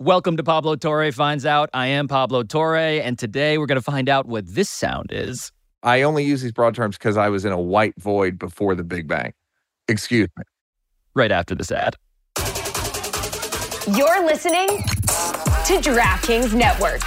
Welcome to Pablo Torre Finds Out. I am Pablo Torre, and today we're going to find out what this sound is. I only use these broad terms because I was in a white void before the Big Bang. Excuse me. Right after this ad. You're listening to DraftKings Network.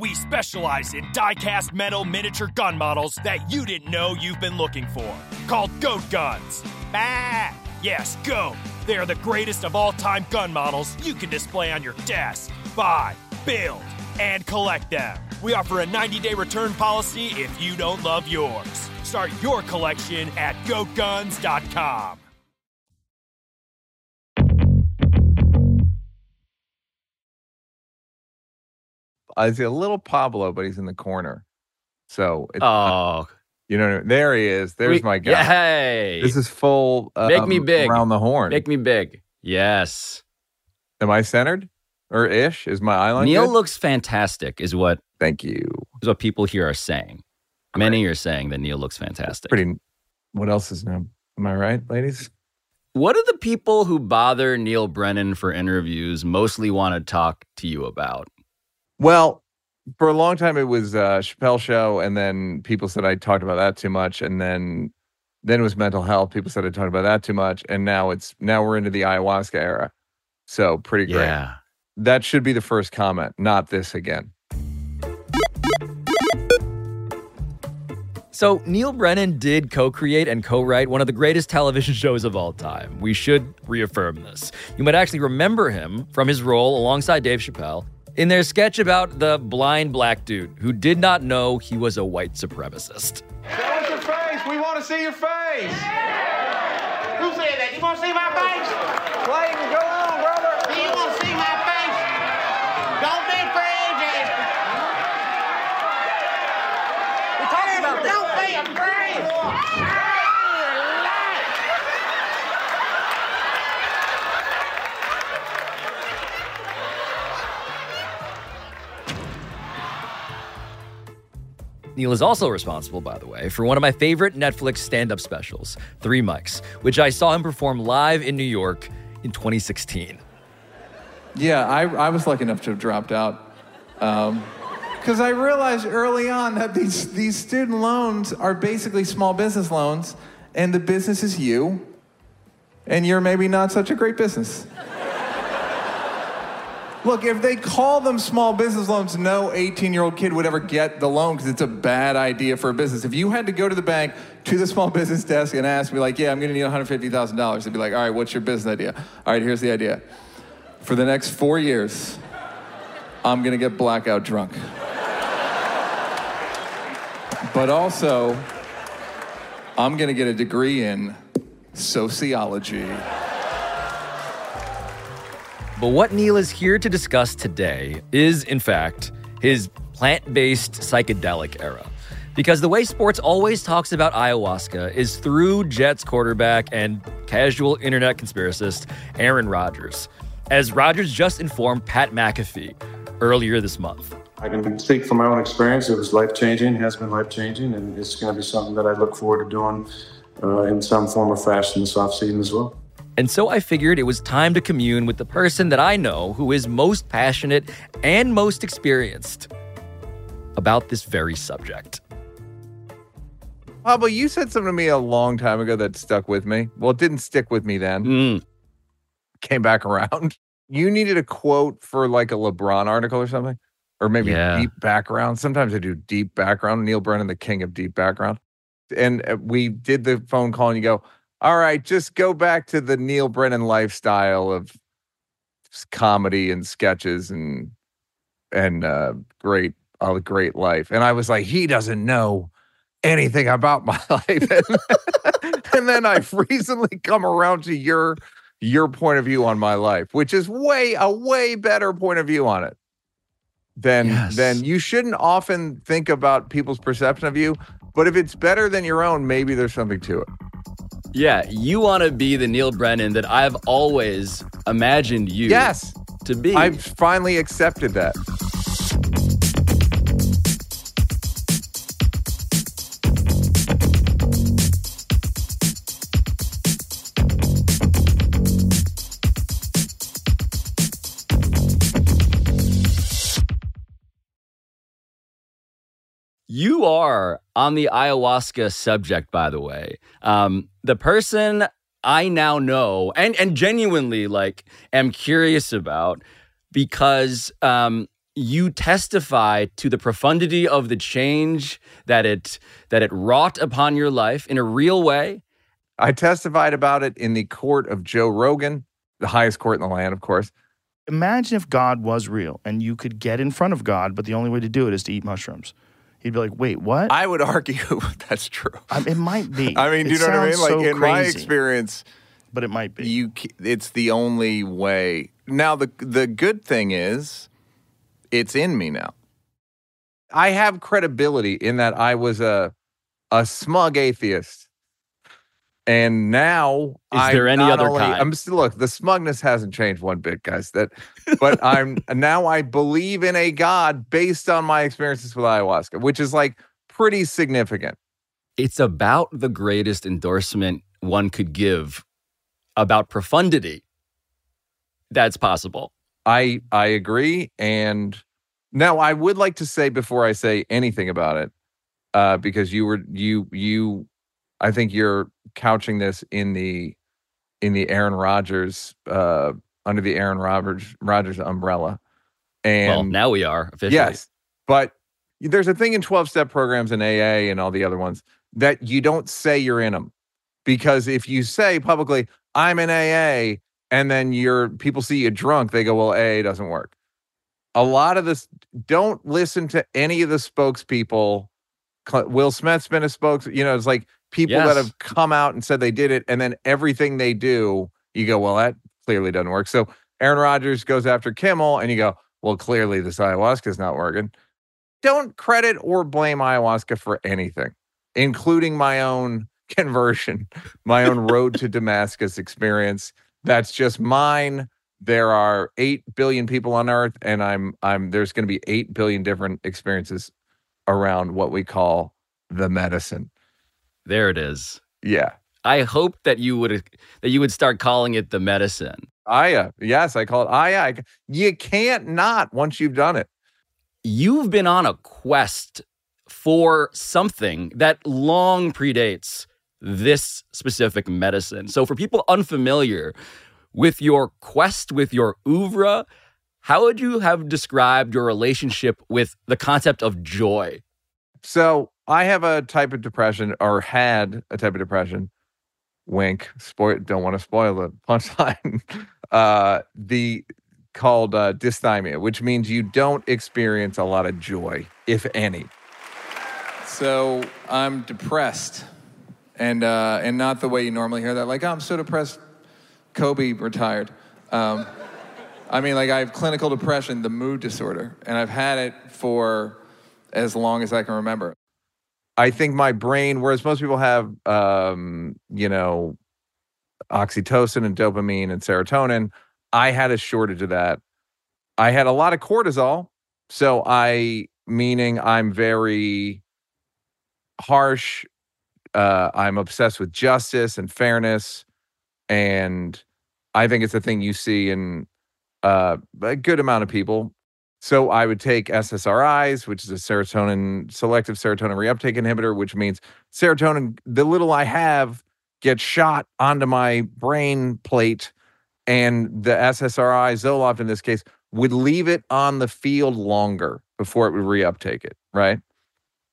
We specialize in die-cast metal miniature gun models that you didn't know you've been looking for. Called Goat Guns. Ah, yes, Goat. They are the greatest of all-time gun models you can display on your desk, buy, build, and collect them. We offer a 90-day return policy if you don't love yours. Start your collection at goatguns.com. I see a little Pablo, but he's in the corner. So, it's, Oh, you know, there he is. There's we- my guy. Hey, This is full. Um, Make me big. around the horn. make me big. Yes. Am I centered or ish? Is my eyeline? Neal good? looks fantastic, is what Thank you. is what people here are saying. Many are saying that Neal looks fantastic. Pretty. What else is new? Am I right, ladies? What do the people who bother Neal Brennan for interviews mostly want to talk to you about? Well, for a long time it was uh, Chappelle show, and then people said I talked about that too much, and then then it was mental health. People said I talked about that too much, and now it's now we're into the ayahuasca era. So pretty great. Yeah. That should be the first comment, not this again. So, Neal Brennan did co create and co write one of the greatest television shows of all time. We should reaffirm this. You might actually remember him from his role alongside Dave Chappelle in their sketch about the blind black dude who did not know he was a white supremacist. Show us your face. We want to see your face. Who said that? You want to see my face? Clayton, go on, brother. You want to see my face? Don't be afraid, crazy. We're talking about this. Don't be afraid. Neal is also responsible, by the way, for one of my favorite Netflix stand up specials, Three Mics, which I saw him perform live in New York in 2016. Yeah, I, I was lucky enough to have dropped out. Um, because I realized early on that these, these student loans are basically small business loans, and the business is you, and you're maybe not such a great business. Look, if they call them small business loans, no 18 year old kid would ever get the loan because it's a bad idea for a business. If you had to go to the bank to the small business desk and ask me, like, yeah, I'm gonna need $150,000, they'd be like, all right, what's your business idea? All right, here's the idea. For the next four years, I'm gonna get blackout drunk. But also, I'm gonna get a degree in sociology. But what Neal is here to discuss today is, in fact, his plant based psychedelic era. Because the way sports always talks about ayahuasca is through Jets quarterback and casual internet conspiracist Aaron Rodgers. As Rodgers just informed Pat McAfee earlier this month. I can speak from my own experience. It was life changing, has been life changing, and it's going to be something that I look forward to doing uh, in some form or fashion this offseason as well. And so I figured it was time to commune with the person that I know who is most passionate and most experienced about this very subject. Pablo, you said something to me a long time ago that stuck with me. Well, it didn't stick with me then. Mm, Came back around. You needed a quote for like a LeBron article or something, or maybe Yeah. deep background. Sometimes I do deep background. Neal Brennan, the king of deep background. And uh, we did the phone call, and you go, "All right, just go back to the Neal Brennan lifestyle of comedy and sketches and and uh, great, a great life." And I was like, "He doesn't know." anything about my life. And, and then I've recently come around to your your point of view on my life, which is way a way better point of view on it. Then Yes. then you shouldn't often think about people's perception of you, but if it's better than your own, maybe there's something to it. Yeah, you want to be the Neal Brennan that I've always imagined you Yes. to be. I've finally accepted that. You are on the ayahuasca subject, by the way. Um, the person I now know and and genuinely like am curious about because um, you testify to the profundity of the change that it that it wrought upon your life in a real way. I testified about it in the court of Joe Rogan, the highest court in the land, of course. Imagine if God was real and you could get in front of God, but the only way to do it is to eat mushrooms. He'd be like, "Wait, what?" I would argue that's true. Um, it might be. I mean, do you know what I mean? sounds Like so in my experience, but it might be. you it's the only way. Now the the good thing is it's in me now. I have credibility in that I was a a smug atheist. And now Is I'm there any other only- kind? I'm still look, the smugness hasn't changed one bit, guys. That but I'm now I believe in a God based on my experiences with ayahuasca, which is like pretty significant. It's about the greatest endorsement one could give about profundity that's possible. I I agree, and now I would like to say before I say anything about it, uh, because you were you you, I think you're couching this in the in the Aaron Rodgers uh, under the Aaron Rodgers Rodgers umbrella, and well, now we are officially. Yes, but there's a thing in 12 step programs and AA and all the other ones that you don't say you're in them because if you say publicly I'm in AA and then you're people see you drunk, they go, well, AA doesn't work. A lot of this, don't listen to any of the spokespeople. Will Smith's been a spokes, you know, it's like people that have come out and said they did it, and then everything they do, you go, well, that clearly doesn't work. So Aaron Rodgers goes after Kimmel, and you go, well, clearly this ayahuasca is not working. Don't credit or blame ayahuasca for anything, including my own conversion, my own road to Damascus experience. That's just mine. There are 8 billion people on earth and I'm I'm there's going to be 8 billion different experiences around what we call the medicine. There it is. Yeah. I hope that you would that you would start calling it the medicine. Aya. Yes, I call it Aya. You can't not once you've done it. You've been on a quest for something that long predates this specific medicine. So for people unfamiliar with your quest with your oeuvre, how would you have described your relationship with the concept of joy? So I have a type of depression, or had a type of depression. Wink. Spoil. Don't want to spoil the punchline. uh, the called uh, dysthymia, which means you don't experience a lot of joy, if any. So I'm depressed, and uh, and not the way you normally hear that. Like, oh, I'm so depressed. Kobe retired. Um, I mean, like I have clinical depression, the mood disorder, and I've had it for as long as I can remember. I think my brain, whereas most people have, um, you know, oxytocin and dopamine and serotonin, I had a shortage of that. I had a lot of cortisol. So I, meaning I'm very harsh. Uh, I'm obsessed with justice and fairness. And I think it's a thing you see in uh, a good amount of people. So I would take SSRIs, which is a serotonin selective serotonin reuptake inhibitor, which means serotonin, the little I have gets shot onto my brain plate, and the SSRI, Zoloft in this case, would leave it on the field longer before it would reuptake it, right?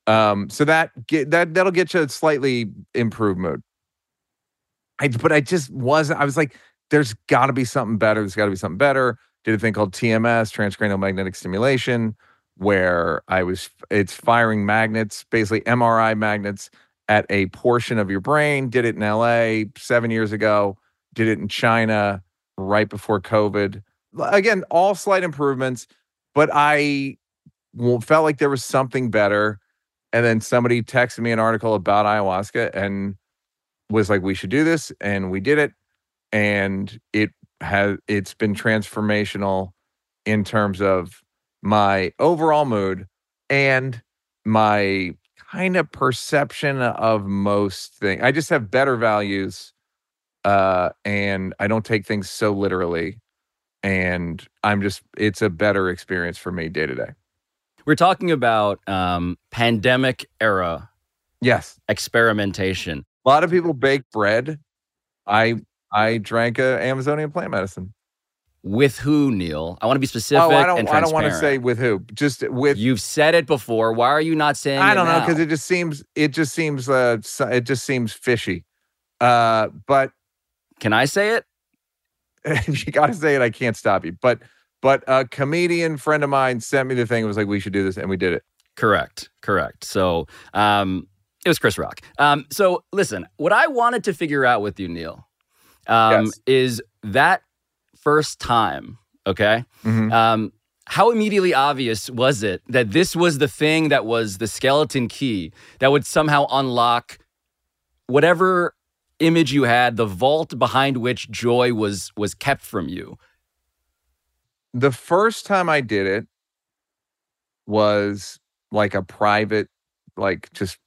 Um, so that get that that'll get you a slightly improved mood. I but I just wasn't. I was like, there's got to be something better. There's got to be something better. Did a thing called TMS, transcranial magnetic stimulation, where I was. It's firing magnets, basically MRI magnets, at a portion of your brain. Did it in LA seven years ago. Did it in China right before COVID. Again, all slight improvements, but I felt like there was something better. And then somebody texted me an article about ayahuasca and was like, we should do this. And we did it. And it has it's been transformational in terms of my overall mood and my kind of perception of most things. I just have better values uh and I don't take things so literally and I'm just it's a better experience for me day to day. we're talking about um, pandemic era Yes. experimentation. A lot of people bake bread. I I drank a Amazonian plant medicine. With who, Neal? I want to be specific oh, I don't I don't want to say with who. Just with You've said it before. Why are you not saying I don't know because it just seems it just seems uh it just seems fishy. Uh but Can I say it? if you got to say it, I can't stop you. But but a comedian friend of mine sent me the thing. It was like we should do this, and we did it. Correct. Correct. So um, it was Chris Rock. Um, so listen, what I wanted to figure out with you, Neal, um, Yes. is that first time, okay? Mhm. Um, how immediately obvious was it that this was the thing that was the skeleton key that would somehow unlock whatever image you had, the vault behind which joy was was kept from you? The first time I did it was like a private, like just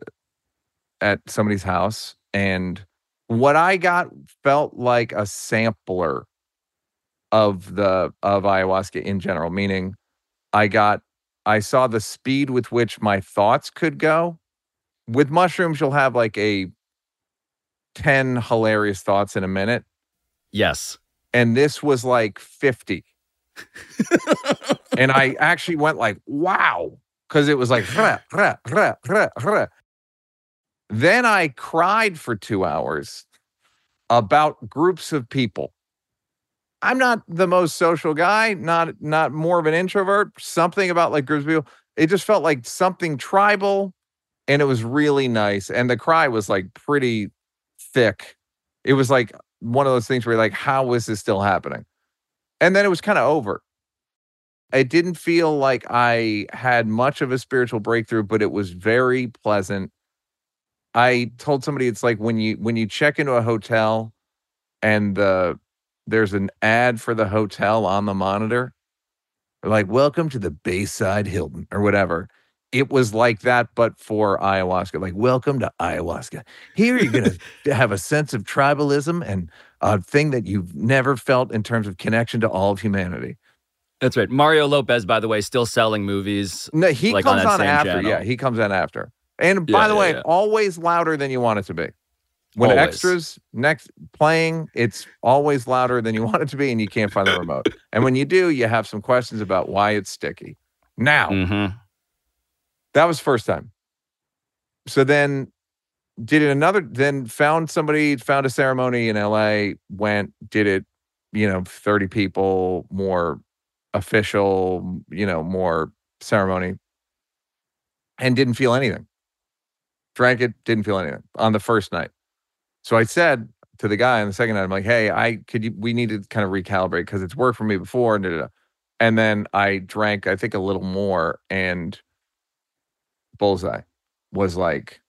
uh, at somebody's house, and what I got felt like a sampler of the of ayahuasca in general. Meaning, I got I saw the speed with which my thoughts could go. With mushrooms, you'll have like a 10 hilarious thoughts in a minute. Yes. And this was like 50. and I actually went like, wow. Because it was like, "Rah, rah, rah, rah, rah." Then I cried for two hours about groups of people. I'm not the most social guy, not not more of an introvert. Something about like groups of people. It just felt like something tribal, and it was really nice. And the cry was like pretty thick. It was like one of those things where like, how is this still happening? And then it was kind of over. It didn't feel like I had much of a spiritual breakthrough, but it was very pleasant. I told somebody it's like when you when you check into a hotel and the there's an ad for the hotel on the monitor, like welcome to the Bayside Hilton or whatever. It was like that, but for ayahuasca. Like welcome to ayahuasca. Here you're gonna have a sense of tribalism and a thing that you've never felt in terms of connection to all of humanity. That's right. Mario Lopez, by the way, still selling movies. No, he Like comes that on, after. channel. Yeah, he comes on after. And by Yeah, the yeah, way, yeah. always louder than you want it to be. When Always. extras next playing, it's always louder than you want it to be, and you can't find the remote. and when you do, you have some questions about why it's sticky. Now, Mm-hmm. that was first time. So then did it another then found somebody, found a ceremony in LA, went, did it, you know, 30 people, more official, you know, more ceremony, and didn't feel anything. Drank it, didn't feel anything on the first night. So I said to the guy on the second night, I'm like, hey, I could you we need to kind of recalibrate because it's worked for me before. And, da, da, da. and then I drank, I think, a little more, and bullseye was like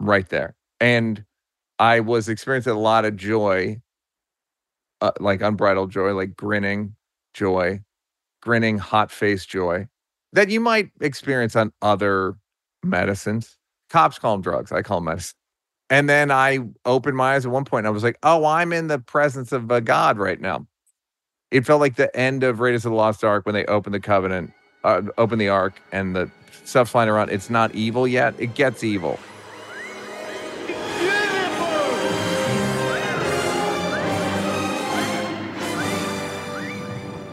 right there. And I was experiencing a lot of joy, uh, like unbridled joy, like grinning joy, grinning, hot face joy that you might experience on other medicines. Cops call them drugs. I call them medicine. And then I opened my eyes at one point and I was like, oh, I'm in the presence of a God right now. It felt like the end of Raiders of the Lost Ark when they opened the covenant, uh, opened the ark, and the stuff flying around. It's not evil yet. It gets evil.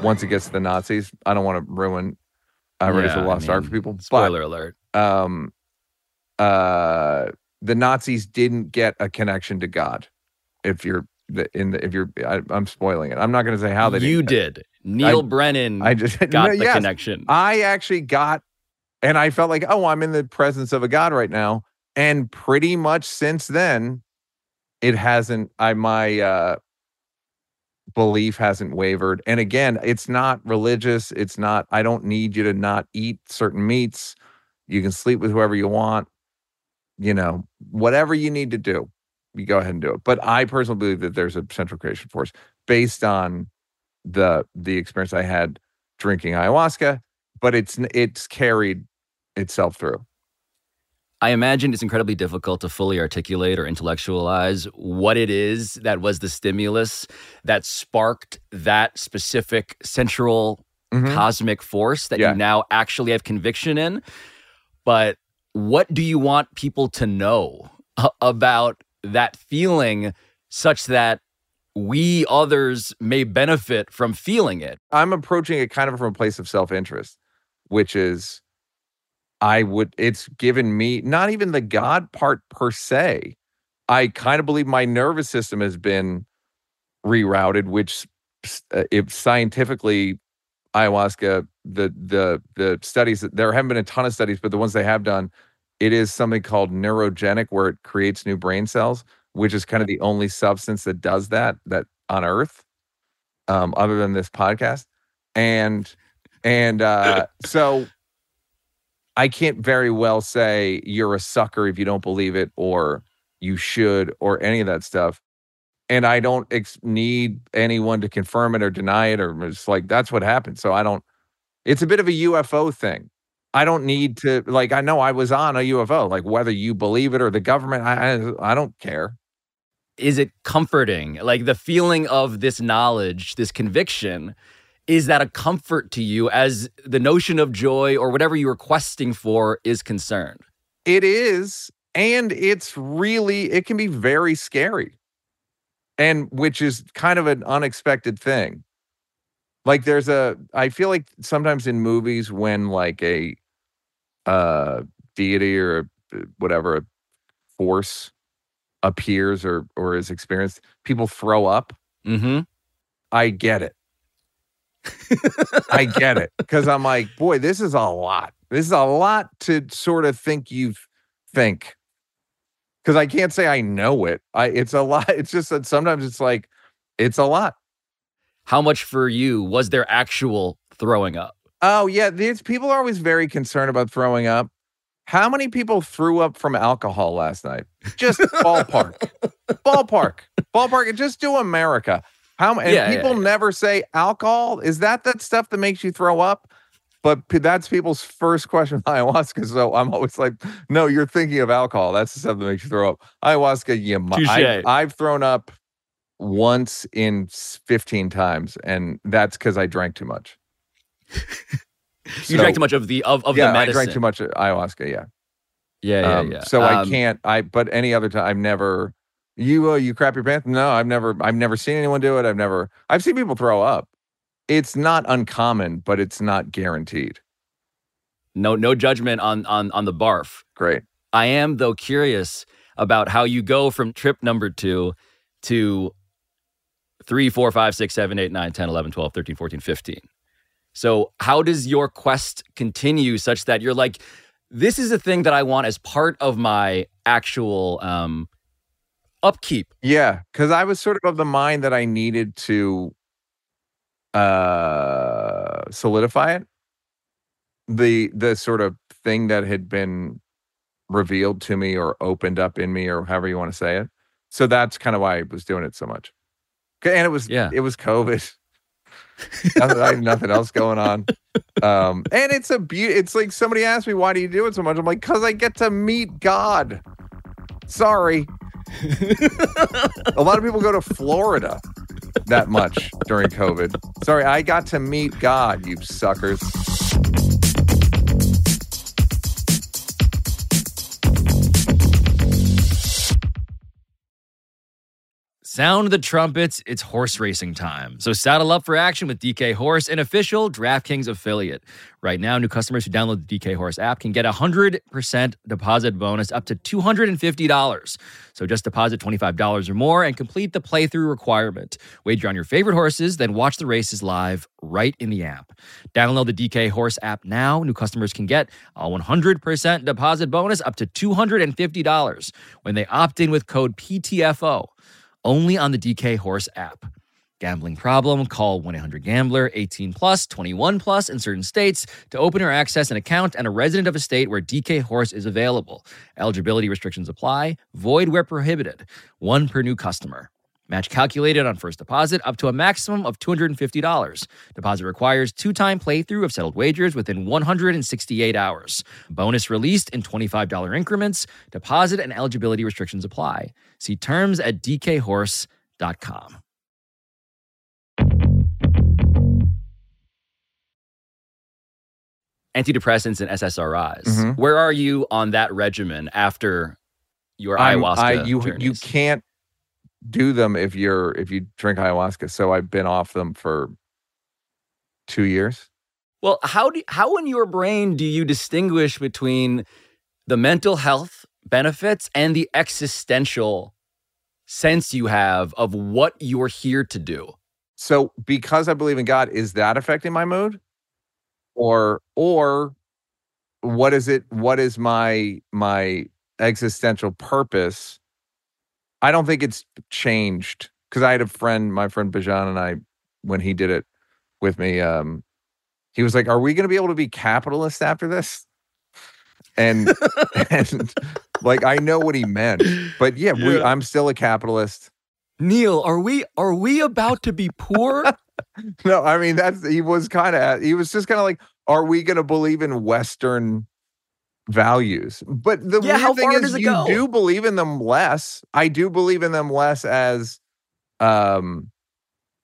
Once it gets to the Nazis, I don't want to ruin uh, Raiders of Yeah, the I Lost Ark for people. Spoiler alert. Um, uh, the Nazis didn't get a connection to God. If you're the, in the, if you're, I, I'm spoiling it. I'm not going to say how they You did. Neal Brennan I just got no, the yes. connection. I actually got, and I felt like, oh, I'm in the presence of a God right now. And pretty much since then, it hasn't. I my uh, belief hasn't wavered. And again, it's not religious. It's not. I don't need you to not eat certain meats. You can sleep with whoever you want. You know, whatever you need to do, you go ahead and do it. But I personally believe that there's a central creation force based on the the experience I had drinking ayahuasca, but it's it's carried itself through. I imagine it's incredibly difficult to fully articulate or intellectualize what it is that was the stimulus that sparked that specific central Mhm. cosmic force that Yeah. you now actually have conviction in. But what do you want people to know about that feeling such that we others may benefit from feeling it? I'm approaching it kind of from a place of self interest, which is I would, it's given me not even the God part per se. I kind of believe my nervous system has been rerouted, which uh, if scientifically ayahuasca, the the the studies there haven't been a ton of studies, but the ones they have done, it is something called neurogenic, where it creates new brain cells, which is kind of the only substance that does that that on Earth, um, other than this podcast, and and uh, so I can't very well say you're a sucker if you don't believe it, or you should, or any of that stuff and I don't ex- need anyone to confirm it or deny it, or it's like that's what happened. So I don't. It's a bit of a UFO thing. I don't need to like. I know I was on a UFO. Like whether you believe it or the government, I I, I don't care. Is it comforting? Like the feeling of this knowledge, this conviction, is that a comfort to you as the notion of joy or whatever you were questing for is concerned? It is, and it's really it can be very scary, and which is kind of an unexpected thing. Like there's a, I feel like sometimes in movies when like a uh deity or whatever force appears or or is experienced, people throw up. Mm-hmm. I get it. I get it because I'm like, boy, this is a lot. This is a lot to sort of think you think. Because I can't say I know it. I it's a lot. It's just that sometimes it's like it's a lot. How much for you was there actual throwing up? Oh yeah, these people are always very concerned about throwing up. How many people threw up from alcohol last night? Just ballpark, ballpark, ballpark. and Just do America. How and Yeah, yeah, people yeah. never say alcohol. Is that that stuff that makes you throw up? But that's people's first question with ayahuasca. So I'm always like, no, you're thinking of alcohol. That's the stuff that makes you throw up. Ayahuasca, yeah, I, I've thrown up once in 15 times, and that's because I drank too much. You drank too much of the of, of yeah, the I drank too much ayahuasca. Yeah. Yeah, yeah, Um, yeah. So I Um, can't. I but any other time I've never. You uh, you crap your pants? No, I've never. I've never seen anyone do it. I've never. I've seen people throw up. It's not uncommon, but it's not guaranteed. No, no judgment on on on the barf. Great. I am though curious about how you go from trip number two to three, four, five, six, seven, eight, nine, 10, 11, 12, 13, 14, 15. So how does your quest continue such that you're like, this is a thing that I want as part of my actual um upkeep. Yeah, because I was sort of of the mind that I needed to uh solidify it. The the sort of thing that had been revealed to me or opened up in me or however you want to say it. So that's kind of why I was doing it so much. And it was Yeah. it was COVID. Nothing, I have nothing else going on. Um, and it's a beauty. It's like somebody asked me, "Why do you do it so much?" I'm like, "Cause I get to meet God." Sorry, a lot of people go to Florida that much during COVID. Sorry, I got to meet God, you suckers. Sound the trumpets, it's horse racing time. So saddle up for action with DK Horse, an official DraftKings affiliate. Right now, new customers who download the DK Horse app can get a 100% deposit bonus up to $250. So just deposit $25 or more and complete the playthrough requirement. Wager on your favorite horses, then watch the races live right in the app. Download the DK Horse app now. New customers can get a 100% deposit bonus up to $250 when they opt in with code PTFO only on the DK Horse app. Gambling problem? Call 1-800-GAMBLER 18 plus 21 plus in certain states to open or access an account and a resident of a state where DK Horse is available. Eligibility restrictions apply. Void where prohibited. One per new customer. Match calculated on first deposit up to a maximum of $250. Deposit requires two-time playthrough of settled wagers within 168 hours. Bonus released in $25 increments. Deposit and eligibility restrictions apply. See terms at dkhorse.com. antidepressants and SSRIs. Mhm. Where are you on that regimen after your I'm- ayahuasca? I, you you can't do them if you're if you drink ayahuasca. So I've been off them for two years. Well, how do how in your brain do you distinguish between the mental health benefits and the existential sense you have of what you're here to do? So because I believe in God, is that affecting my mood? Or or what is it? What is my my existential purpose? I don't think it's changed because I had a friend, my friend Bajan, and I, when he did it with me, um, he was like, "Are we going to be able to be capitalists after this?" And and like I know what he meant, but yeah, we, Yeah. I'm still a capitalist. Neal, are we are we about to be poor? No, I mean that's he was kind of he was just kind of like, are we going to believe in Western values? But the Yeah, weird thing is, you go? do believe in them less. I do believe in them less as um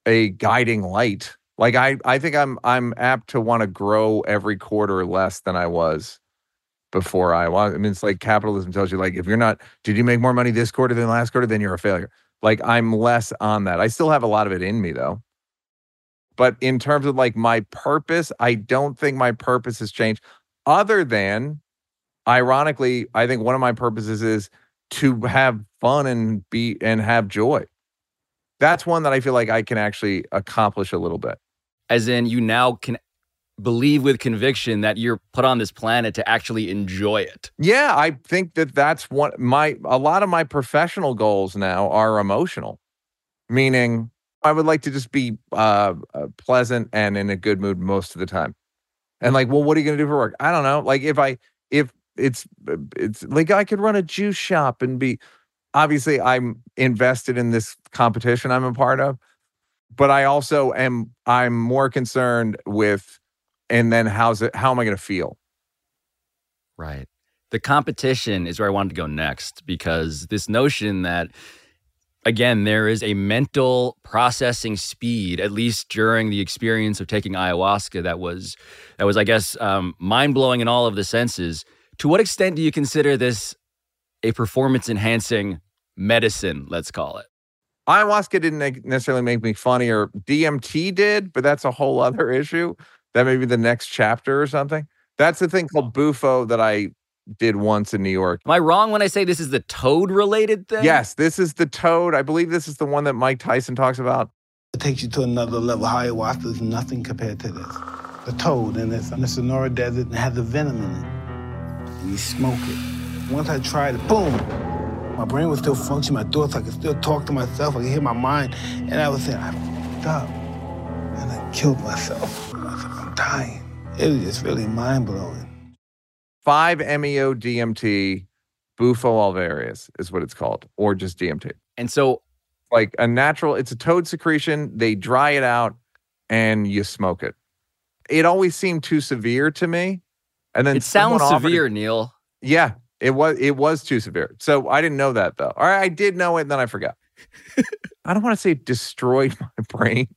a guiding light. Like I, I think I'm I'm apt to want to grow every quarter less than I was before I was. I mean, it's like capitalism tells you, like, if you're not, did you make more money this quarter than last quarter, then you're a failure. Like I'm less on that. I still have a lot of it in me though. But in terms of like my purpose, I don't think my purpose has changed. Other than, ironically, I think one of my purposes is to have fun and be and have joy. That's one that I feel like I can actually accomplish a little bit. As in you now can believe with conviction that you're put on this planet to actually enjoy it. Yeah, I think that that's one my a lot of my professional goals now are emotional. Meaning I would like to just be uh, uh pleasant and in a good mood most of the time. And like, well, what are you going to do for work? I don't know. Like if I if it's it's like I could run a juice shop and be obviously I'm invested in this competition I'm a part of, but I also am I'm more concerned with and then how's it how am I going to feel? Right. The competition is where I wanted to go next because this notion that, again, there is a mental processing speed, at least during the experience of taking ayahuasca, that was, that was, I guess, um, mind blowing in all of the senses. To what extent do you consider this a performance enhancing medicine? Let's call it. ayahuasca didn't necessarily make me funny or DMT did, but that's a whole other issue. That may be the next chapter or something. That's the thing called Bufo that I did once in New York. Am I wrong when I say this is the toad related thing? Yes, this is the toad. I believe this is the one that Mike Tyson talks about. It takes you to another level. Ayahuasca is nothing compared to this. The toad, and it's in the Sonora Desert and has the venom in it. And you smoke it. Once I tried it, boom! My brain was still functioning, my thoughts, I could still talk to myself, I could hear my mind. And I was saying, I fucked up. And I killed myself. I was like, I'm dying. It was just really mind blowing. 5 MEO DMT, Bufo alvarius is what it's called, or just DMT. And so, Like a natural, it's a toad secretion. They dry it out and you smoke it. It always seemed too severe to me. And then it sounds offered it- severe, Neal. Yeah, it was it was too severe. So I didn't know that though. Or I did know it, and then I forgot. I don't want to say it destroyed my brain.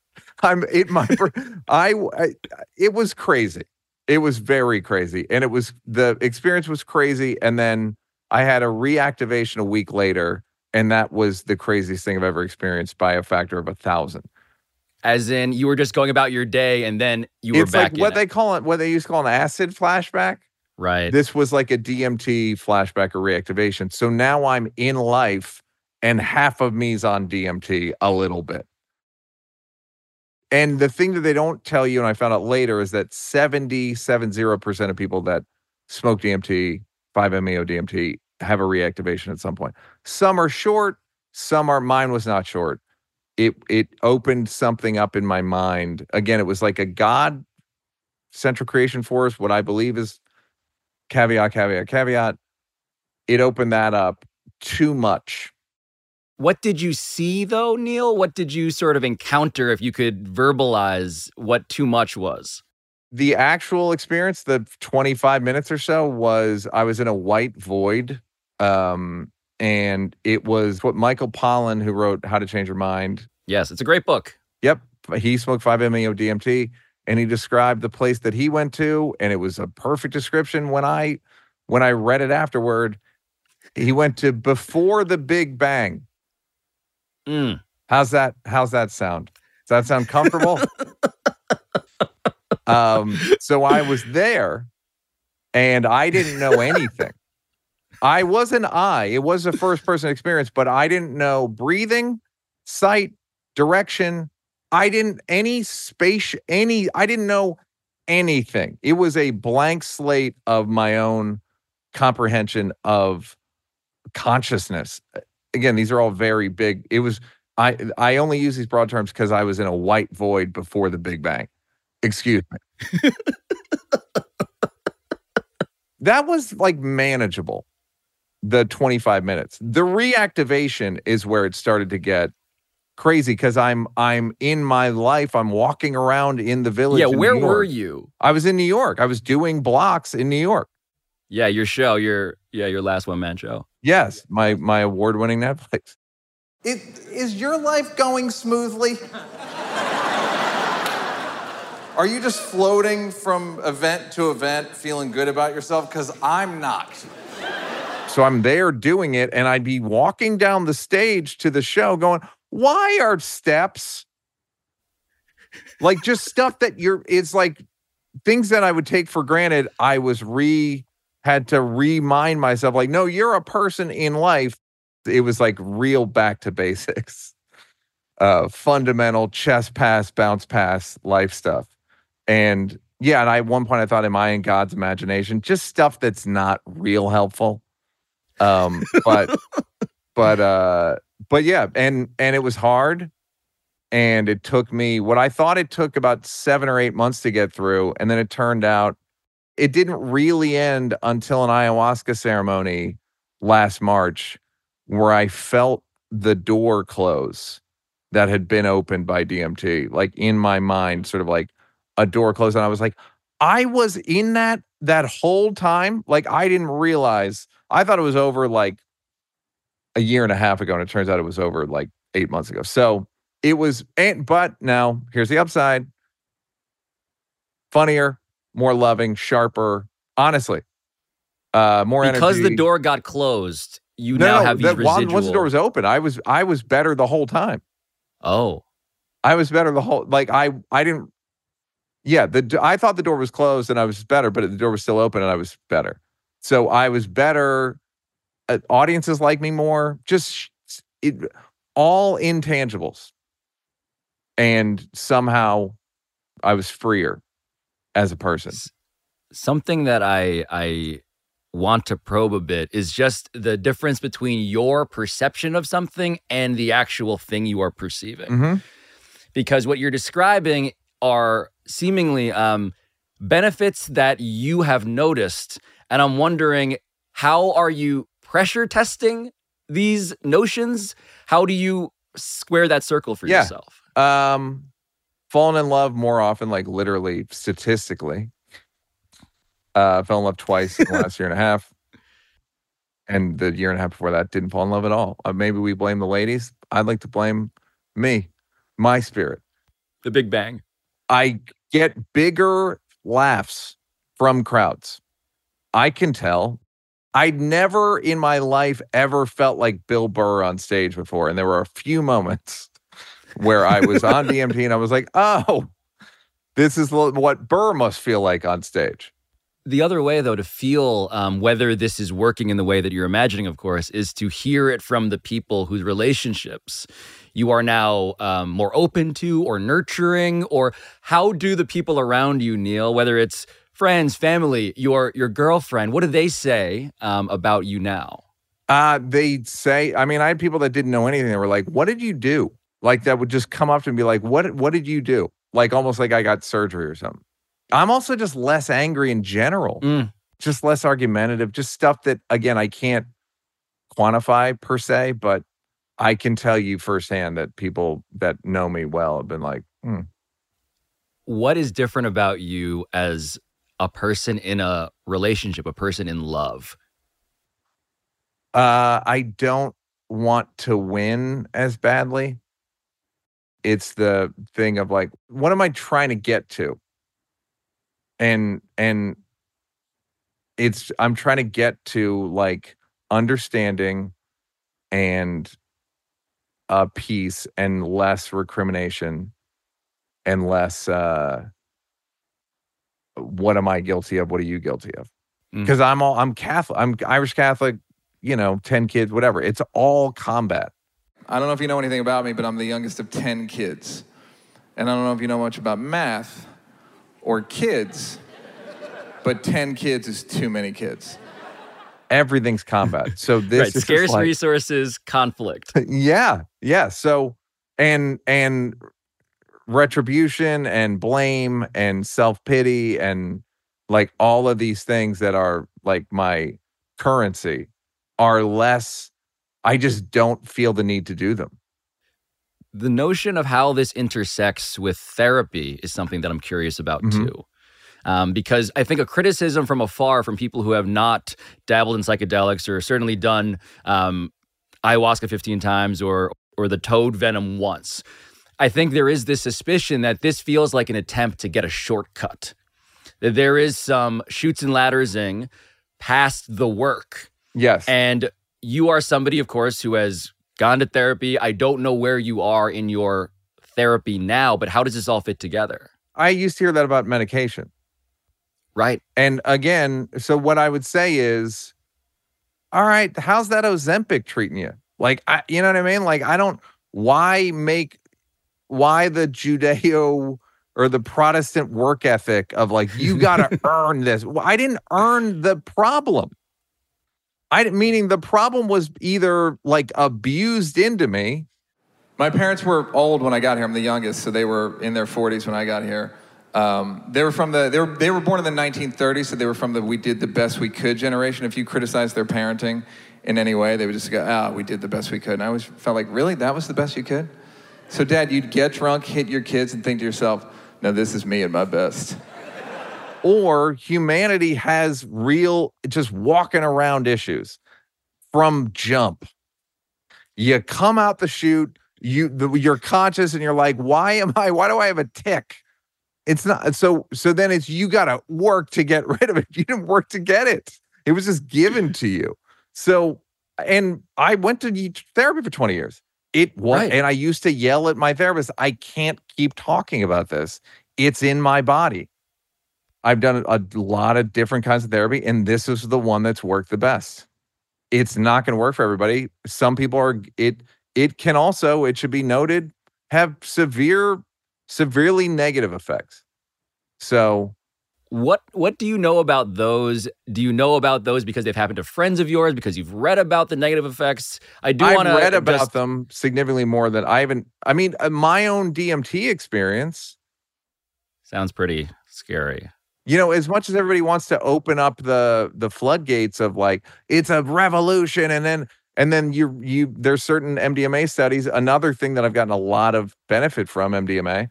I'm it my I, I it was crazy. It was very crazy, and it was the experience was crazy. And then I had a reactivation a week later, and that was the craziest thing I've ever experienced by a factor of a thousand. As in, you were just going about your day and then you were It's back like what they call it, what they used to call an acid flashback. Right. This was like a DMT flashback or reactivation. So now I'm in life and half of me's on DMT a little bit. And the thing that they don't tell you, and I found out later, is that 70, 70% of people that smoke DMT, 5-MeO DMT, have a reactivation at some point. Some are short, some are mine was not short. It it opened something up in my mind. Again, it was like a God central creation force, what I believe is caveat, caveat, caveat. It opened that up too much. What did you see though, Neal? What did you sort of encounter if you could verbalize what too much was? The actual experience, the 25 minutes or so, was I was in a white void. Um, and it was what Michael Pollan, who wrote How to Change Your Mind. Yes, it's a great book. Yep. He smoked 5-MeO DMT. and he described the place that he went to, and it was a perfect description. When I when I read it afterward, he went to before the Big Bang. Mm. How's that? How's that sound? Does that sound comfortable? um, so I was there, and I didn't know anything. I was an I. It was a first person experience, but I didn't know breathing, sight, direction. I didn't any space, any, I didn't know anything. It was a blank slate of my own comprehension of consciousness. Again, these are all very big. It was, I, I only use these broad terms because I was in a white void before the Big Bang. Excuse me. that was like manageable the 25 minutes. The reactivation is where it started to get crazy because I'm I'm in my life. I'm walking around in the village. Yeah, where were you? I was in New York. I was doing blocks in New York. Yeah, your show, your yeah, your last one man show. Yes, my my award winning Netflix. It, is your life going smoothly? Are you just floating from event to event, feeling good about yourself? Because I'm not. So I'm there doing it, and I'd be walking down the stage to the show going, Why are steps? Like just stuff that you're, it's like things that I would take for granted. I was re, had to remind myself, like, no, you're a person in life. It was like real back to basics, uh, fundamental chest pass, bounce pass, life stuff. And yeah, and I at one point I thought, am I in God's imagination? Just stuff that's not real helpful. Um, but but uh but yeah, and and it was hard. And it took me what I thought it took about seven or eight months to get through. And then it turned out it didn't really end until an ayahuasca ceremony last March where I felt the door close that had been opened by DMT, like in my mind, sort of like a door closed. And I was like, I was in that that whole time. Like I didn't realize. I thought it was over like a year and a half ago, and it turns out it was over like eight months ago. So it was, and but now here's the upside: funnier, more loving, sharper. Honestly, uh, more Because energy. the door got closed, you no, now no, have these that- residual. once the door was open, I was I was better the whole time. oh, I was better the whole like I I didn't. Yeah, the I thought the door was closed and I was better, but the door was still open and I was better. So I was better. Uh, audiences like me more. Just it, all intangibles, and somehow I was freer as a person. something that I I want to probe a bit is just the difference between your perception of something and the actual thing you are perceiving. Mhm. Because what you're describing are seemingly um, benefits that you have noticed, and I'm wondering how are you pressure testing these notions? How do you square that circle for Yeah. yourself? Um, fallen in love more often, like literally statistically. Uh, fell in love twice in the last year and a half. And the year and a half before that, didn't fall in love at all. Uh, maybe we blame the ladies. I'd like to blame me, my spirit. The Big Bang. I get bigger laughs from crowds. I can tell. I'd never in my life ever felt like Bill Burr on stage before. And there were a few moments where I was on DMT and I was like, oh, this is what Burr must feel like on stage. The other way, though, to feel um, whether this is working in the way that you're imagining, of course, is to hear it from the people whose relationships you are now um, more open to or nurturing, or how do the people around you, Neal, whether it's friends, family, your your girlfriend, what do they say um, about you now? Uh, they say, I mean, I had people that didn't know anything. They were like, what did you do? Like that would just come up to me and be like, what, what did you do? Like almost like I got surgery or something. I'm also just less angry in general, Mm. just less argumentative, just stuff that, again, I can't quantify per se, but I can tell you firsthand that people that know me well have been like, hmm. What is different about you as a person in a relationship, a person in love? Uh, I don't want to win as badly. It's the thing of like, what am I trying to get to? and and it's i'm trying to get to like understanding and uh peace and less recrimination and less uh what am i guilty of what are you guilty of Mm. because i'm all i'm catholic i'm irish catholic you know 10 kids whatever it's all combat I don't know if you know anything about me, but I'm the youngest of 10 kids. And I don't know if you know much about math or kids, but 10 kids is too many kids. Everything's combat so this right. is Scarce like- resources, conflict. yeah yeah so and and retribution and blame and self-pity and like all of these things that are like my currency are less i just don't feel the need to do them the notion of how this intersects with therapy is something that I'm curious about Mhm. too. Um, because I think a criticism from afar from people who have not dabbled in psychedelics or certainly done um, ayahuasca 15 times or or the toad venom once, I think there is this suspicion that this feels like an attempt to get a shortcut. That there is some Chutes and Laddersing past the work. yes And you are somebody, of course, who has gone to therapy. I don't know where you are in your therapy now, but how does this all fit together? i used to hear that about medication Right. and again so what i would say is all right how's that ozempic treating you like I, you know what i mean like i don't why make why the judeo or the protestant work ethic of like you gotta earn this well, i didn't earn the problem i didn't- meaning the problem was either like abused into me My parents were old when I got here. I'm the youngest, so they were in their 40s when I got here. Um, they were from the they were they were born in the 1930s, so they were from the we did the best we could generation. If you criticize their parenting in any way, they would just go, "Ah, we did the best we could." And I always felt like, really, that was the best you could. So, Dad, you'd get drunk, hit your kids, and think to yourself, "No, this is me at my best." or humanity has real just walking around issues from jump you come out the chute you the, you're conscious and you're like why am i why do i have a tick it's not uh, so so then it's you got to work to get rid of it you didn't work to get it it was just given to you so and i went to therapy for 20 years it was Right. and i used to yell at my therapist i can't keep talking about this it's in my body I've done a lot of different kinds of therapy, and this is the one that's worked the best. It's not going to work for everybody. Some people are it. It can also, it should be noted, have severe, severely negative effects. So What what do you know about those? Do you know about those because they've happened to friends of yours? Because you've read about the negative effects? I do want to read about them significantly more than I haven't. I mean, uh, my own DMT experience. Sounds pretty scary. you know as much as everybody wants to open up the the floodgates of like it's a revolution and then and then you you there's certain mdma studies another thing that i've gotten a lot of benefit from mdma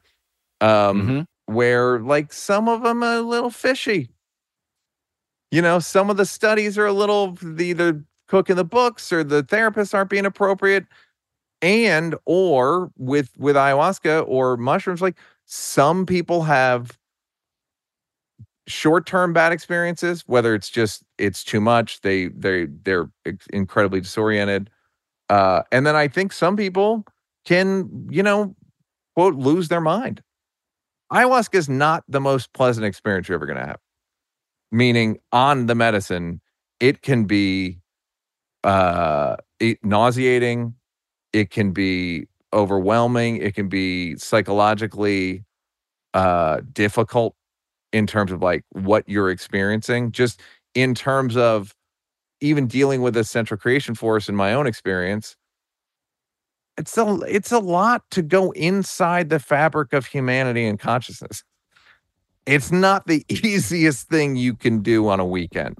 um Mhm. where like some of them are a little fishy you know some of the studies are a little either cooking the books or the therapists aren't being appropriate and or with with ayahuasca or mushrooms like some people have short-term bad experiences whether it's just it's too much they they they're incredibly disoriented uh and then i think some people can you know quote lose their mind. Ayahuasca is not the most pleasant experience you're ever going to have meaning on the medicine it can be uh it, nauseating it can be overwhelming it can be psychologically uh difficult in terms of like what you're experiencing just in terms of even dealing with a central creation force in my own experience it's a it's a lot to go inside the fabric of humanity and consciousness. It's not the easiest thing you can do on a weekend.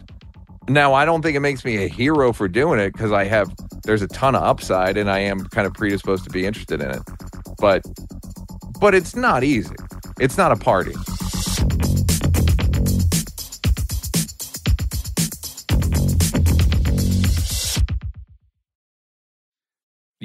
Now i don't think it makes me a hero for doing it because i have there's a ton of upside and i am kind of predisposed to be interested in it but but it's not easy. It's not a party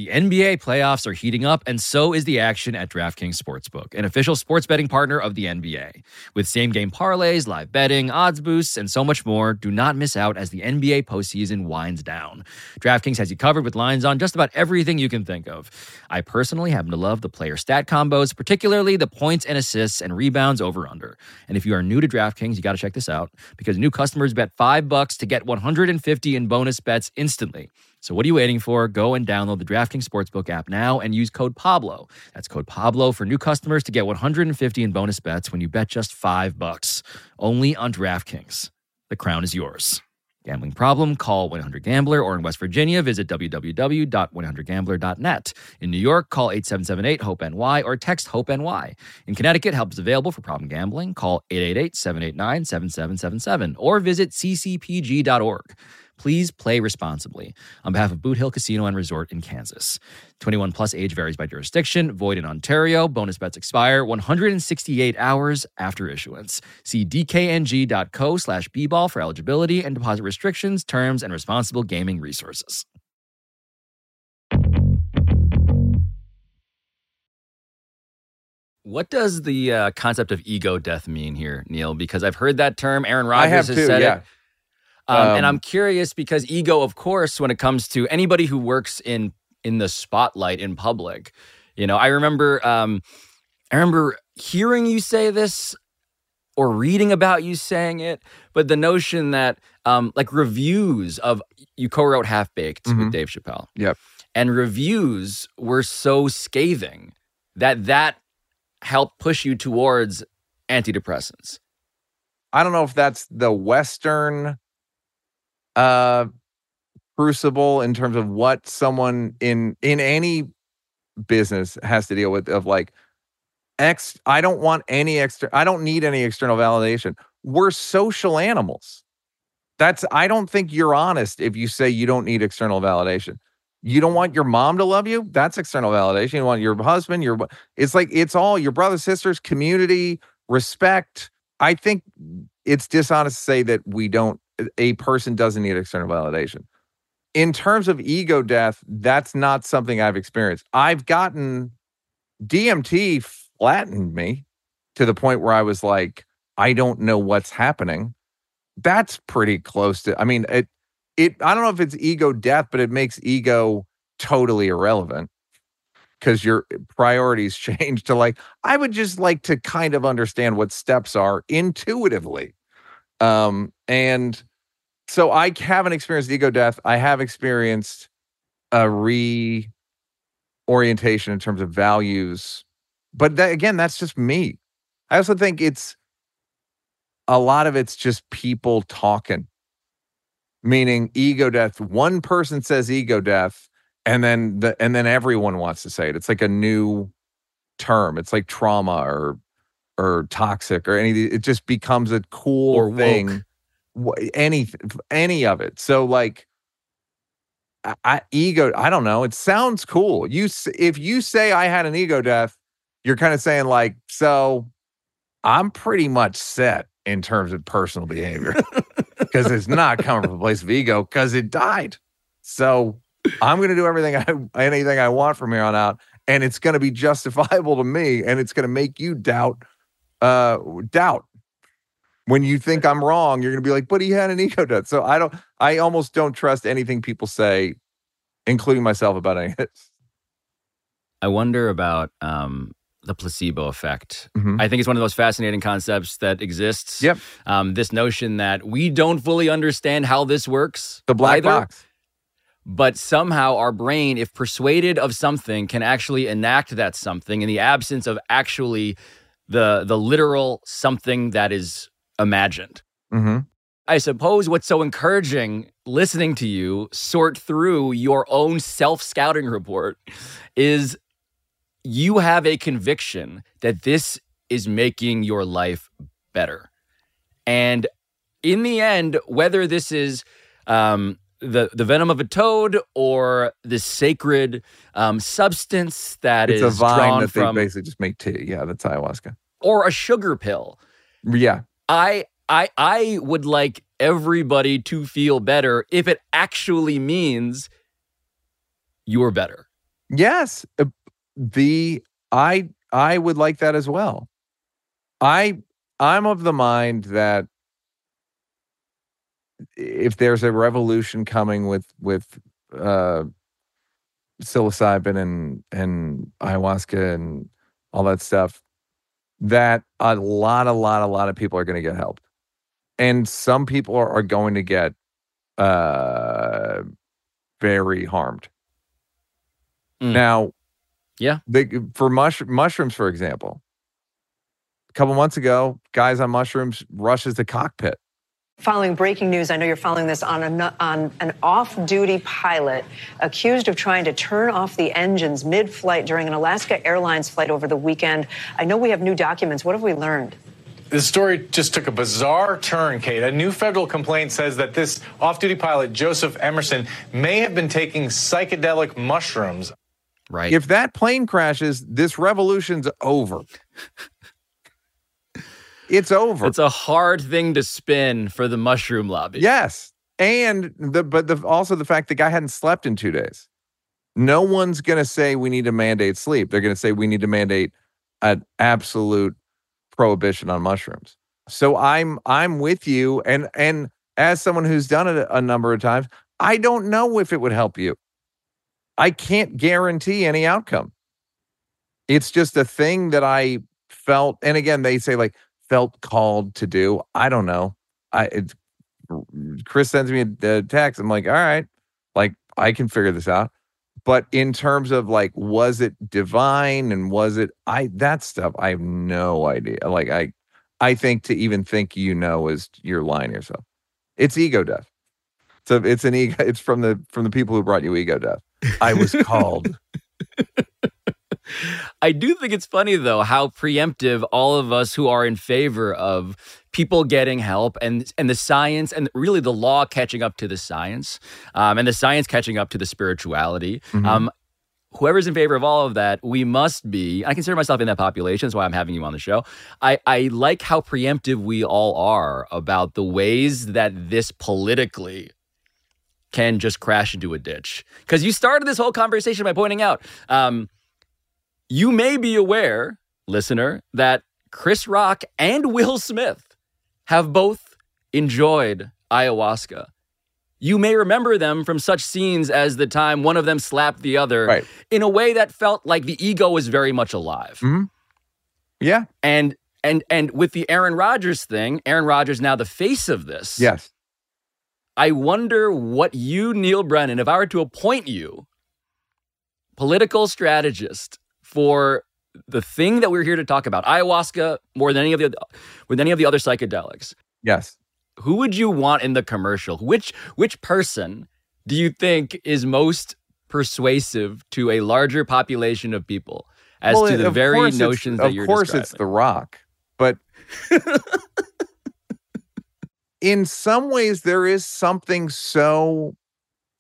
The NBA playoffs are heating up, and so is the action at DraftKings Sportsbook, an official sports betting partner of the NBA. With same game parlays, live betting, odds boosts, and so much more, do not miss out as the NBA postseason winds down. DraftKings has you covered with lines on just about everything you can think of. I personally happen to love the player stat combos, particularly the points and assists and rebounds over under. And if you are new to DraftKings, you got to check this out because new customers bet 5 bucks to get 150 in bonus bets instantly. So what are you waiting for? Go and download the DraftKings Sportsbook app now and use code Pablo. That's code Pablo for new customers to get 150 in bonus bets when you bet just 5 bucks. Only on DraftKings. The crown is yours. Gambling problem? Call 1-800-GAMBLER or in West Virginia, visit www.100gambler.net. In New York, call 8778-HOPE-NY or text HOPE-NY. In Connecticut, help is available for problem gambling. Call 888-789-7777 or visit ccpg.org. Please play responsibly. On behalf of Boot Hill Casino and Resort in Kansas. 21 plus age varies by jurisdiction. Void in Ontario. Bonus bets expire 168 hours after issuance. See dkng.co slash bball for eligibility and deposit restrictions, terms, and responsible gaming resources. What does the uh, concept of ego death mean here, Neal? Because I've heard that term. Aaron Rodgers has too, said yeah. it. Um, and Um, I'm curious because ego, of course, when it comes to anybody who works in in the spotlight in public, you know, I remember, um, I remember hearing you say this or reading about you saying it, but the notion that um, like reviews of you co-wrote Half Baked Mhm. with Dave Chappelle, Yep. and reviews were so scathing that that helped push you towards antidepressants. I don't know if that's the Western uh crucible in terms of what someone in in any business has to deal with of like ex I don't want any extra I don't need any external validation. We're social animals. That's I don't think you're honest if you say you don't need external validation. You don't want your mom to love you? That's external validation. You want your husband, your it's like it's all your brothers, sisters, community, respect. I think it's dishonest to say that we don't a person doesn't need external validation. In terms of ego death, that's not something I've experienced. I've gotten DMT flattened me to the point where I was like, I don't know what's happening. That's pretty close to I mean, it it I don't know if it's ego death, but it makes ego totally irrelevant because your priorities change to like i would just like to kind of understand what steps are intuitively um and so i haven't experienced ego death i have experienced a reorientation in terms of values but that, again that's just me i also think it's a lot of it's just people talking meaning ego death one person says ego death and then the and then everyone wants to say it. It's like a new term. It's like trauma or or toxic or any. It just becomes a cool Or thing. Wh- Any any of it. So like, I, I ego. I don't know. It sounds cool. You if you say I had an ego death, you're kind of saying like, so I'm pretty much set in terms of personal behavior because it's not coming from a place of ego because it died. So I'm going to do everything I anything I want from here on out, and it's going to be justifiable to me, and it's going to make you doubt, uh, doubt. When you think I'm wrong, you're going to be like, "But he had an ego death." So I don't. I almost don't trust anything people say, including myself, about any of this. I wonder about um, the placebo effect. Mhm. I think it's one of those fascinating concepts that exists. Yep. Um, this notion that we don't fully understand how this works. The black either, box. But somehow our brain, if persuaded of something, can actually enact that something in the absence of actually the the literal something that is imagined. hmm I suppose what's so encouraging listening to you sort through your own self scouting report is you have a conviction that this is making your life better. And in the end, whether this is um, the, the venom of a toad or the sacred um, substance that It's is a vine drawn that from, they basically just make tea. Yeah, that's ayahuasca. or a sugar pill, Yeah, I I I would like everybody to feel better if it actually means you're better. Yes, uh, the I I would like that as well. I I'm of the mind that if there's a revolution coming with with uh psilocybin and and ayahuasca and all that stuff that a lot a lot a lot of people are going to get help and some people are, are going to get uh very harmed Mm. now Yeah. the, for mush, mushrooms for example a couple months ago guys on mushrooms rushes the cockpit Following breaking news, I know you're following this on, a, on an off duty pilot accused of trying to turn off the engines mid flight during an Alaska Airlines flight over the weekend. I know we have new documents. What have we learned? The story just took a bizarre turn, Kate. A new federal complaint says that this off duty pilot, Joseph Emerson, may have been taking psychedelic mushrooms. Right. if that plane crashes this revolution's over it's over It's a hard thing to spin for the mushroom lobby. Yes. And the but the also the fact the guy hadn't slept in two days. No one's gonna say we need to mandate sleep. They're gonna say we need to mandate an absolute prohibition on mushrooms. So I'm I'm with you. And and as someone who's done it a number of times, I don't know if it would help you. I can't guarantee any outcome. It's just a thing that I felt, and again, they say like felt called to do. I don't know. I it's Chris sends me a, a text. I'm like, all right, like I can figure this out. But in terms of like, was it divine and was it I that stuff? I have no idea. Like I, I think to even think you know is you're lying to yourself. It's ego death. So it's an ego. It's from the from the people who brought you ego death. I was called. I do think it's funny though how preemptive all of us who are in favor of people getting help and and the science and really the law catching up to the science um, and the science catching up to the spirituality. Mhm. Um, whoever's in favor of all of that, we must be. I consider myself in that population. That's why I'm having you on the show. I, I like how preemptive we all are about the ways that this politically can just crash into a ditch. Because you started this whole conversation by pointing out, um, you may be aware, listener, that Chris Rock and Will Smith have both enjoyed ayahuasca. You may remember them from such scenes as the time one of them slapped the other Right. in a way that felt like the ego was very much alive. Mhm. Yeah. And and and with the Aaron Rodgers thing, Aaron Rodgers now the face of this. Yes. I wonder what you, Neal Brennan, if I were to appoint you political strategist for the thing that we're here to talk about, ayahuasca more than any of the with any of the other psychedelics, Yes. who would you want in the commercial? Which which person do you think is most persuasive to a larger population of people as Well, to the very notions that of you're course describing? it's the rock but in some ways there is something so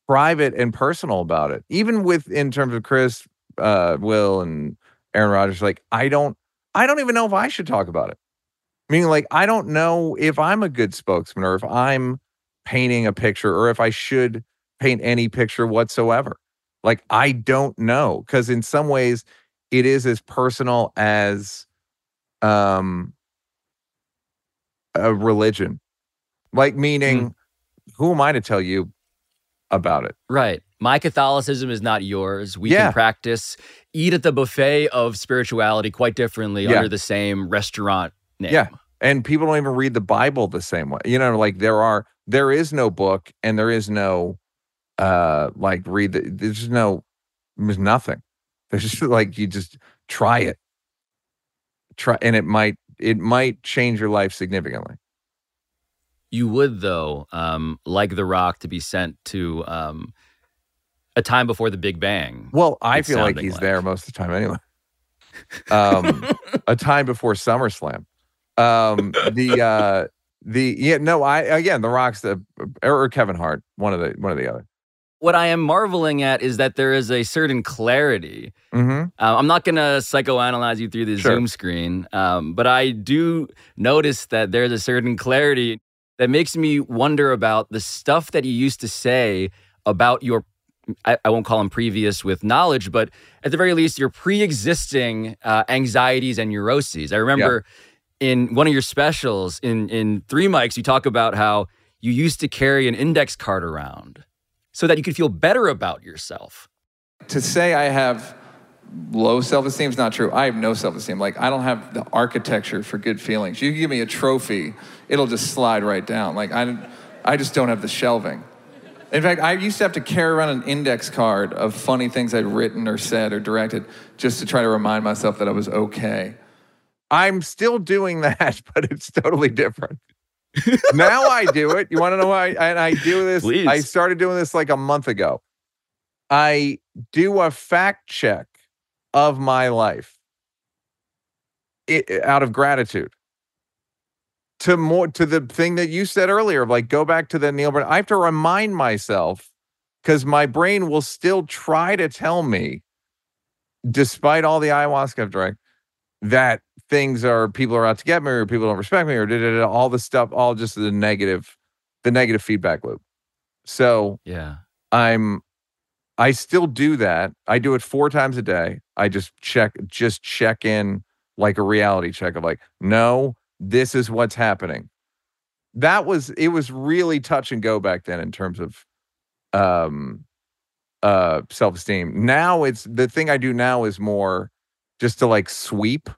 private and personal about it even with in terms of chris uh will and aaron rodgers like i don't i don't even know if i should talk about it. Meaning like i don't know if i'm a good spokesman or if i'm painting a picture or if i should paint any picture whatsoever. Like i don't know because in some ways it is as personal as um a religion. Like meaning who am i to tell you about it? Right. My Catholicism is not yours. We Yeah. can practice, eat at the buffet of spirituality quite differently Yeah. under the same restaurant name. yeah and people don't even read the bible the same way you know like there are there is no book and there is no uh like read the there's no there's nothing there's just like you just try it try and it might it might change your life significantly You would, though, um, like The Rock, to be sent to um, a time before the Big Bang. Well, I feel like he's like. there most of the time anyway. Um, a time before SummerSlam. Um, the uh, the yeah no I again the Rock's the or Kevin Hart one of the one of the other. What I am marveling at is that there is a certain clarity. Mm-hmm. Uh, I'm not going to psychoanalyze you through the Sure. Zoom screen, um, but I do notice that there's a certain clarity that makes me wonder about the stuff that you used to say about your I, I won't call them previous with knowledge, but at the very least, your pre-existing uh, anxieties and neuroses. I remember in one of your specials in in Three Mics, you talk about how you used to carry an index card around so that you could feel better about yourself. To say I have low self-esteem is not true. I have no self-esteem. Like I don't have the architecture for good feelings. You give me a trophy, it'll just slide right down. Like I, I just don't have the shelving. In fact, I used to have to carry around an index card of funny things I'd written or said or directed just to try to remind myself that I was okay. I'm still doing that, but it's totally different. now I do it. You want to know why? And I do this. Please. I started doing this like a month ago. I do a fact check of my life it, out of gratitude to more to the thing that you said earlier of like go back to the Neal. I have to remind myself because my brain will still try to tell me, despite all the ayahuasca I've drank, that things are people are out to get me or people don't respect me or da, da, da, all the stuff, all just the negative, the negative feedback loop. So Yeah. I'm I still do that. I do it four times a day. I just check just check in like a reality check of like, no, this is what's happening. That was it was really touch and go back then in terms of um uh self-esteem. Now it's the thing I do now is more just to like sweep,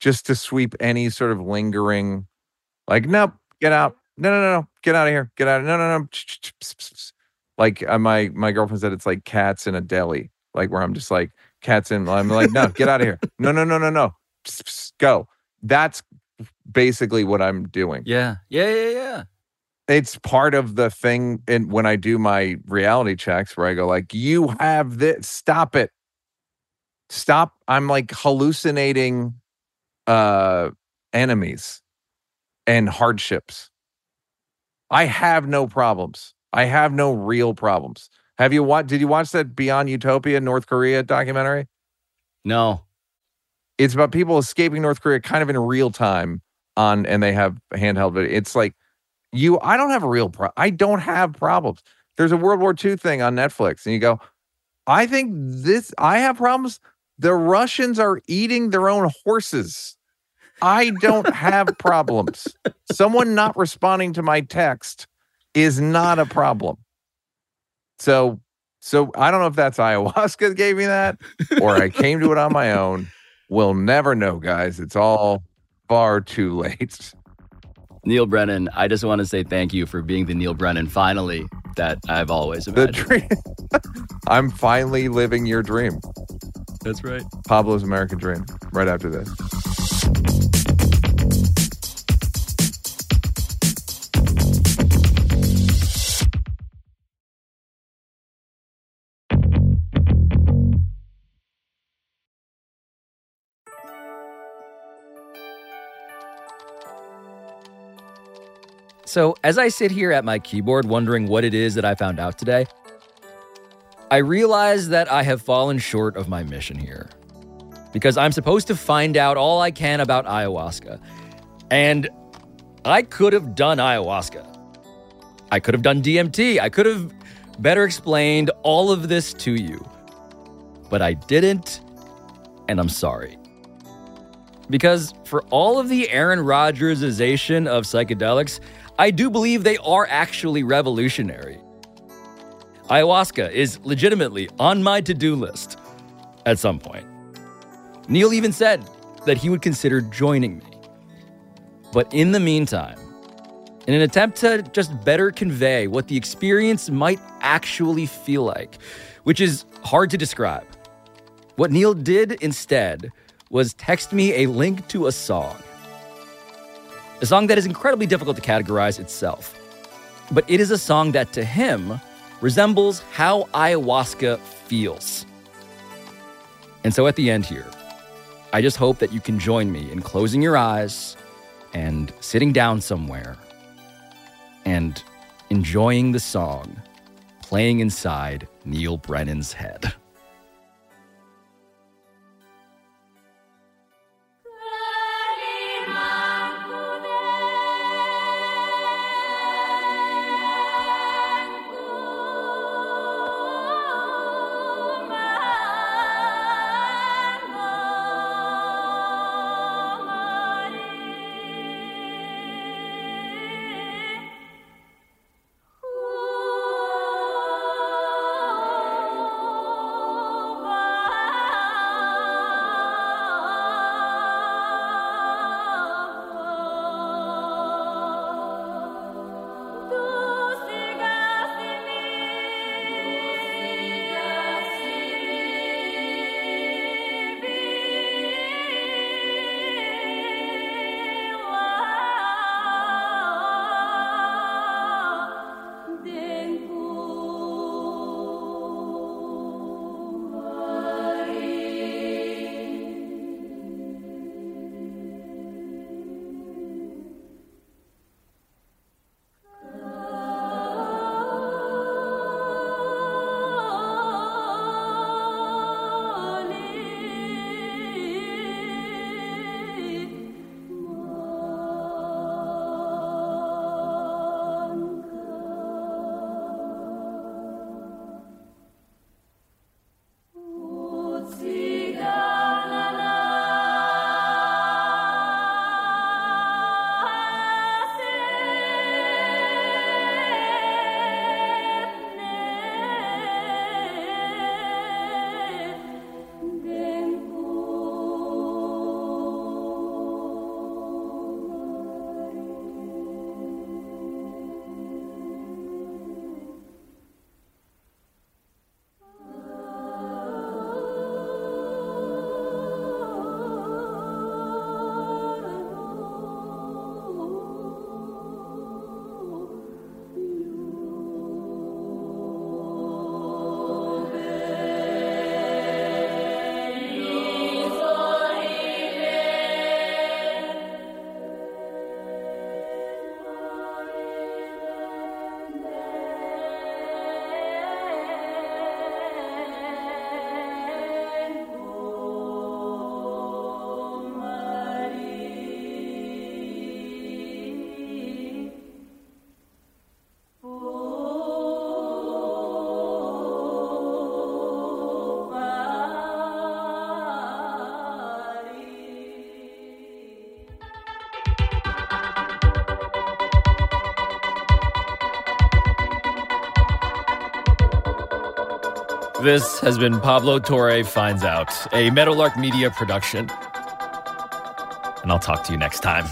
just to sweep any sort of lingering like, nope, get out. No, no, no, no, get out of here. Get out. No, no, no. Like uh, my my girlfriend said, it's like cats in a deli, like where I'm just like cats in. I'm like, no, get out of here. No, no, no, no, no. Go. That's basically what I'm doing. Yeah. Yeah. Yeah. Yeah. It's part of the thing. And when I do my reality checks, where I go like, you have this. Stop it. Stop. I'm like hallucinating uh enemies and hardships. I have no problems. I have no real problems. Have you watched? Did you watch that Beyond Utopia North Korea documentary? No. It's about people escaping North Korea, kind of in real time on, and they have handheld. But it's like you. I don't have a real pro. I don't have problems. There's a World War II thing on Netflix, and you go, I think this. I have problems. The Russians are eating their own horses. I don't have problems. Someone not responding to my text is not a problem. So, so I don't know if that's ayahuasca gave me that or I came to it on my own. We'll never know, guys. It's all far too late. Neal Brennan, I just want to say thank you for being the Neal Brennan finally that I've always The imagined. dream. I'm finally living your dream. That's right. Pablo's American Dream. Right after this. So, as I sit here at my keyboard wondering what it is that I found out today, I realize that I have fallen short of my mission here. Because I'm supposed to find out all I can about ayahuasca. And I could have done ayahuasca. I could have done DMT. I could have better explained all of this to you. But I didn't, and I'm sorry. Because for all of the Aaron Rodgersization of psychedelics, I do believe they are actually revolutionary. Ayahuasca is legitimately on my to do list at some point. Neal even said that he would consider joining me. But in the meantime, in an attempt to just better convey what the experience might actually feel like, which is hard to describe, what Neal did instead was text me a link to a song. A song that is incredibly difficult to categorize itself. But it is a song that to him resembles how ayahuasca feels. And so at the end here, I just hope that you can join me in closing your eyes and sitting down somewhere and enjoying the song playing inside Neal Brennan's head. This has been Pablo Torre Finds Out, a Meadowlark Media production. And I'll talk to you next time.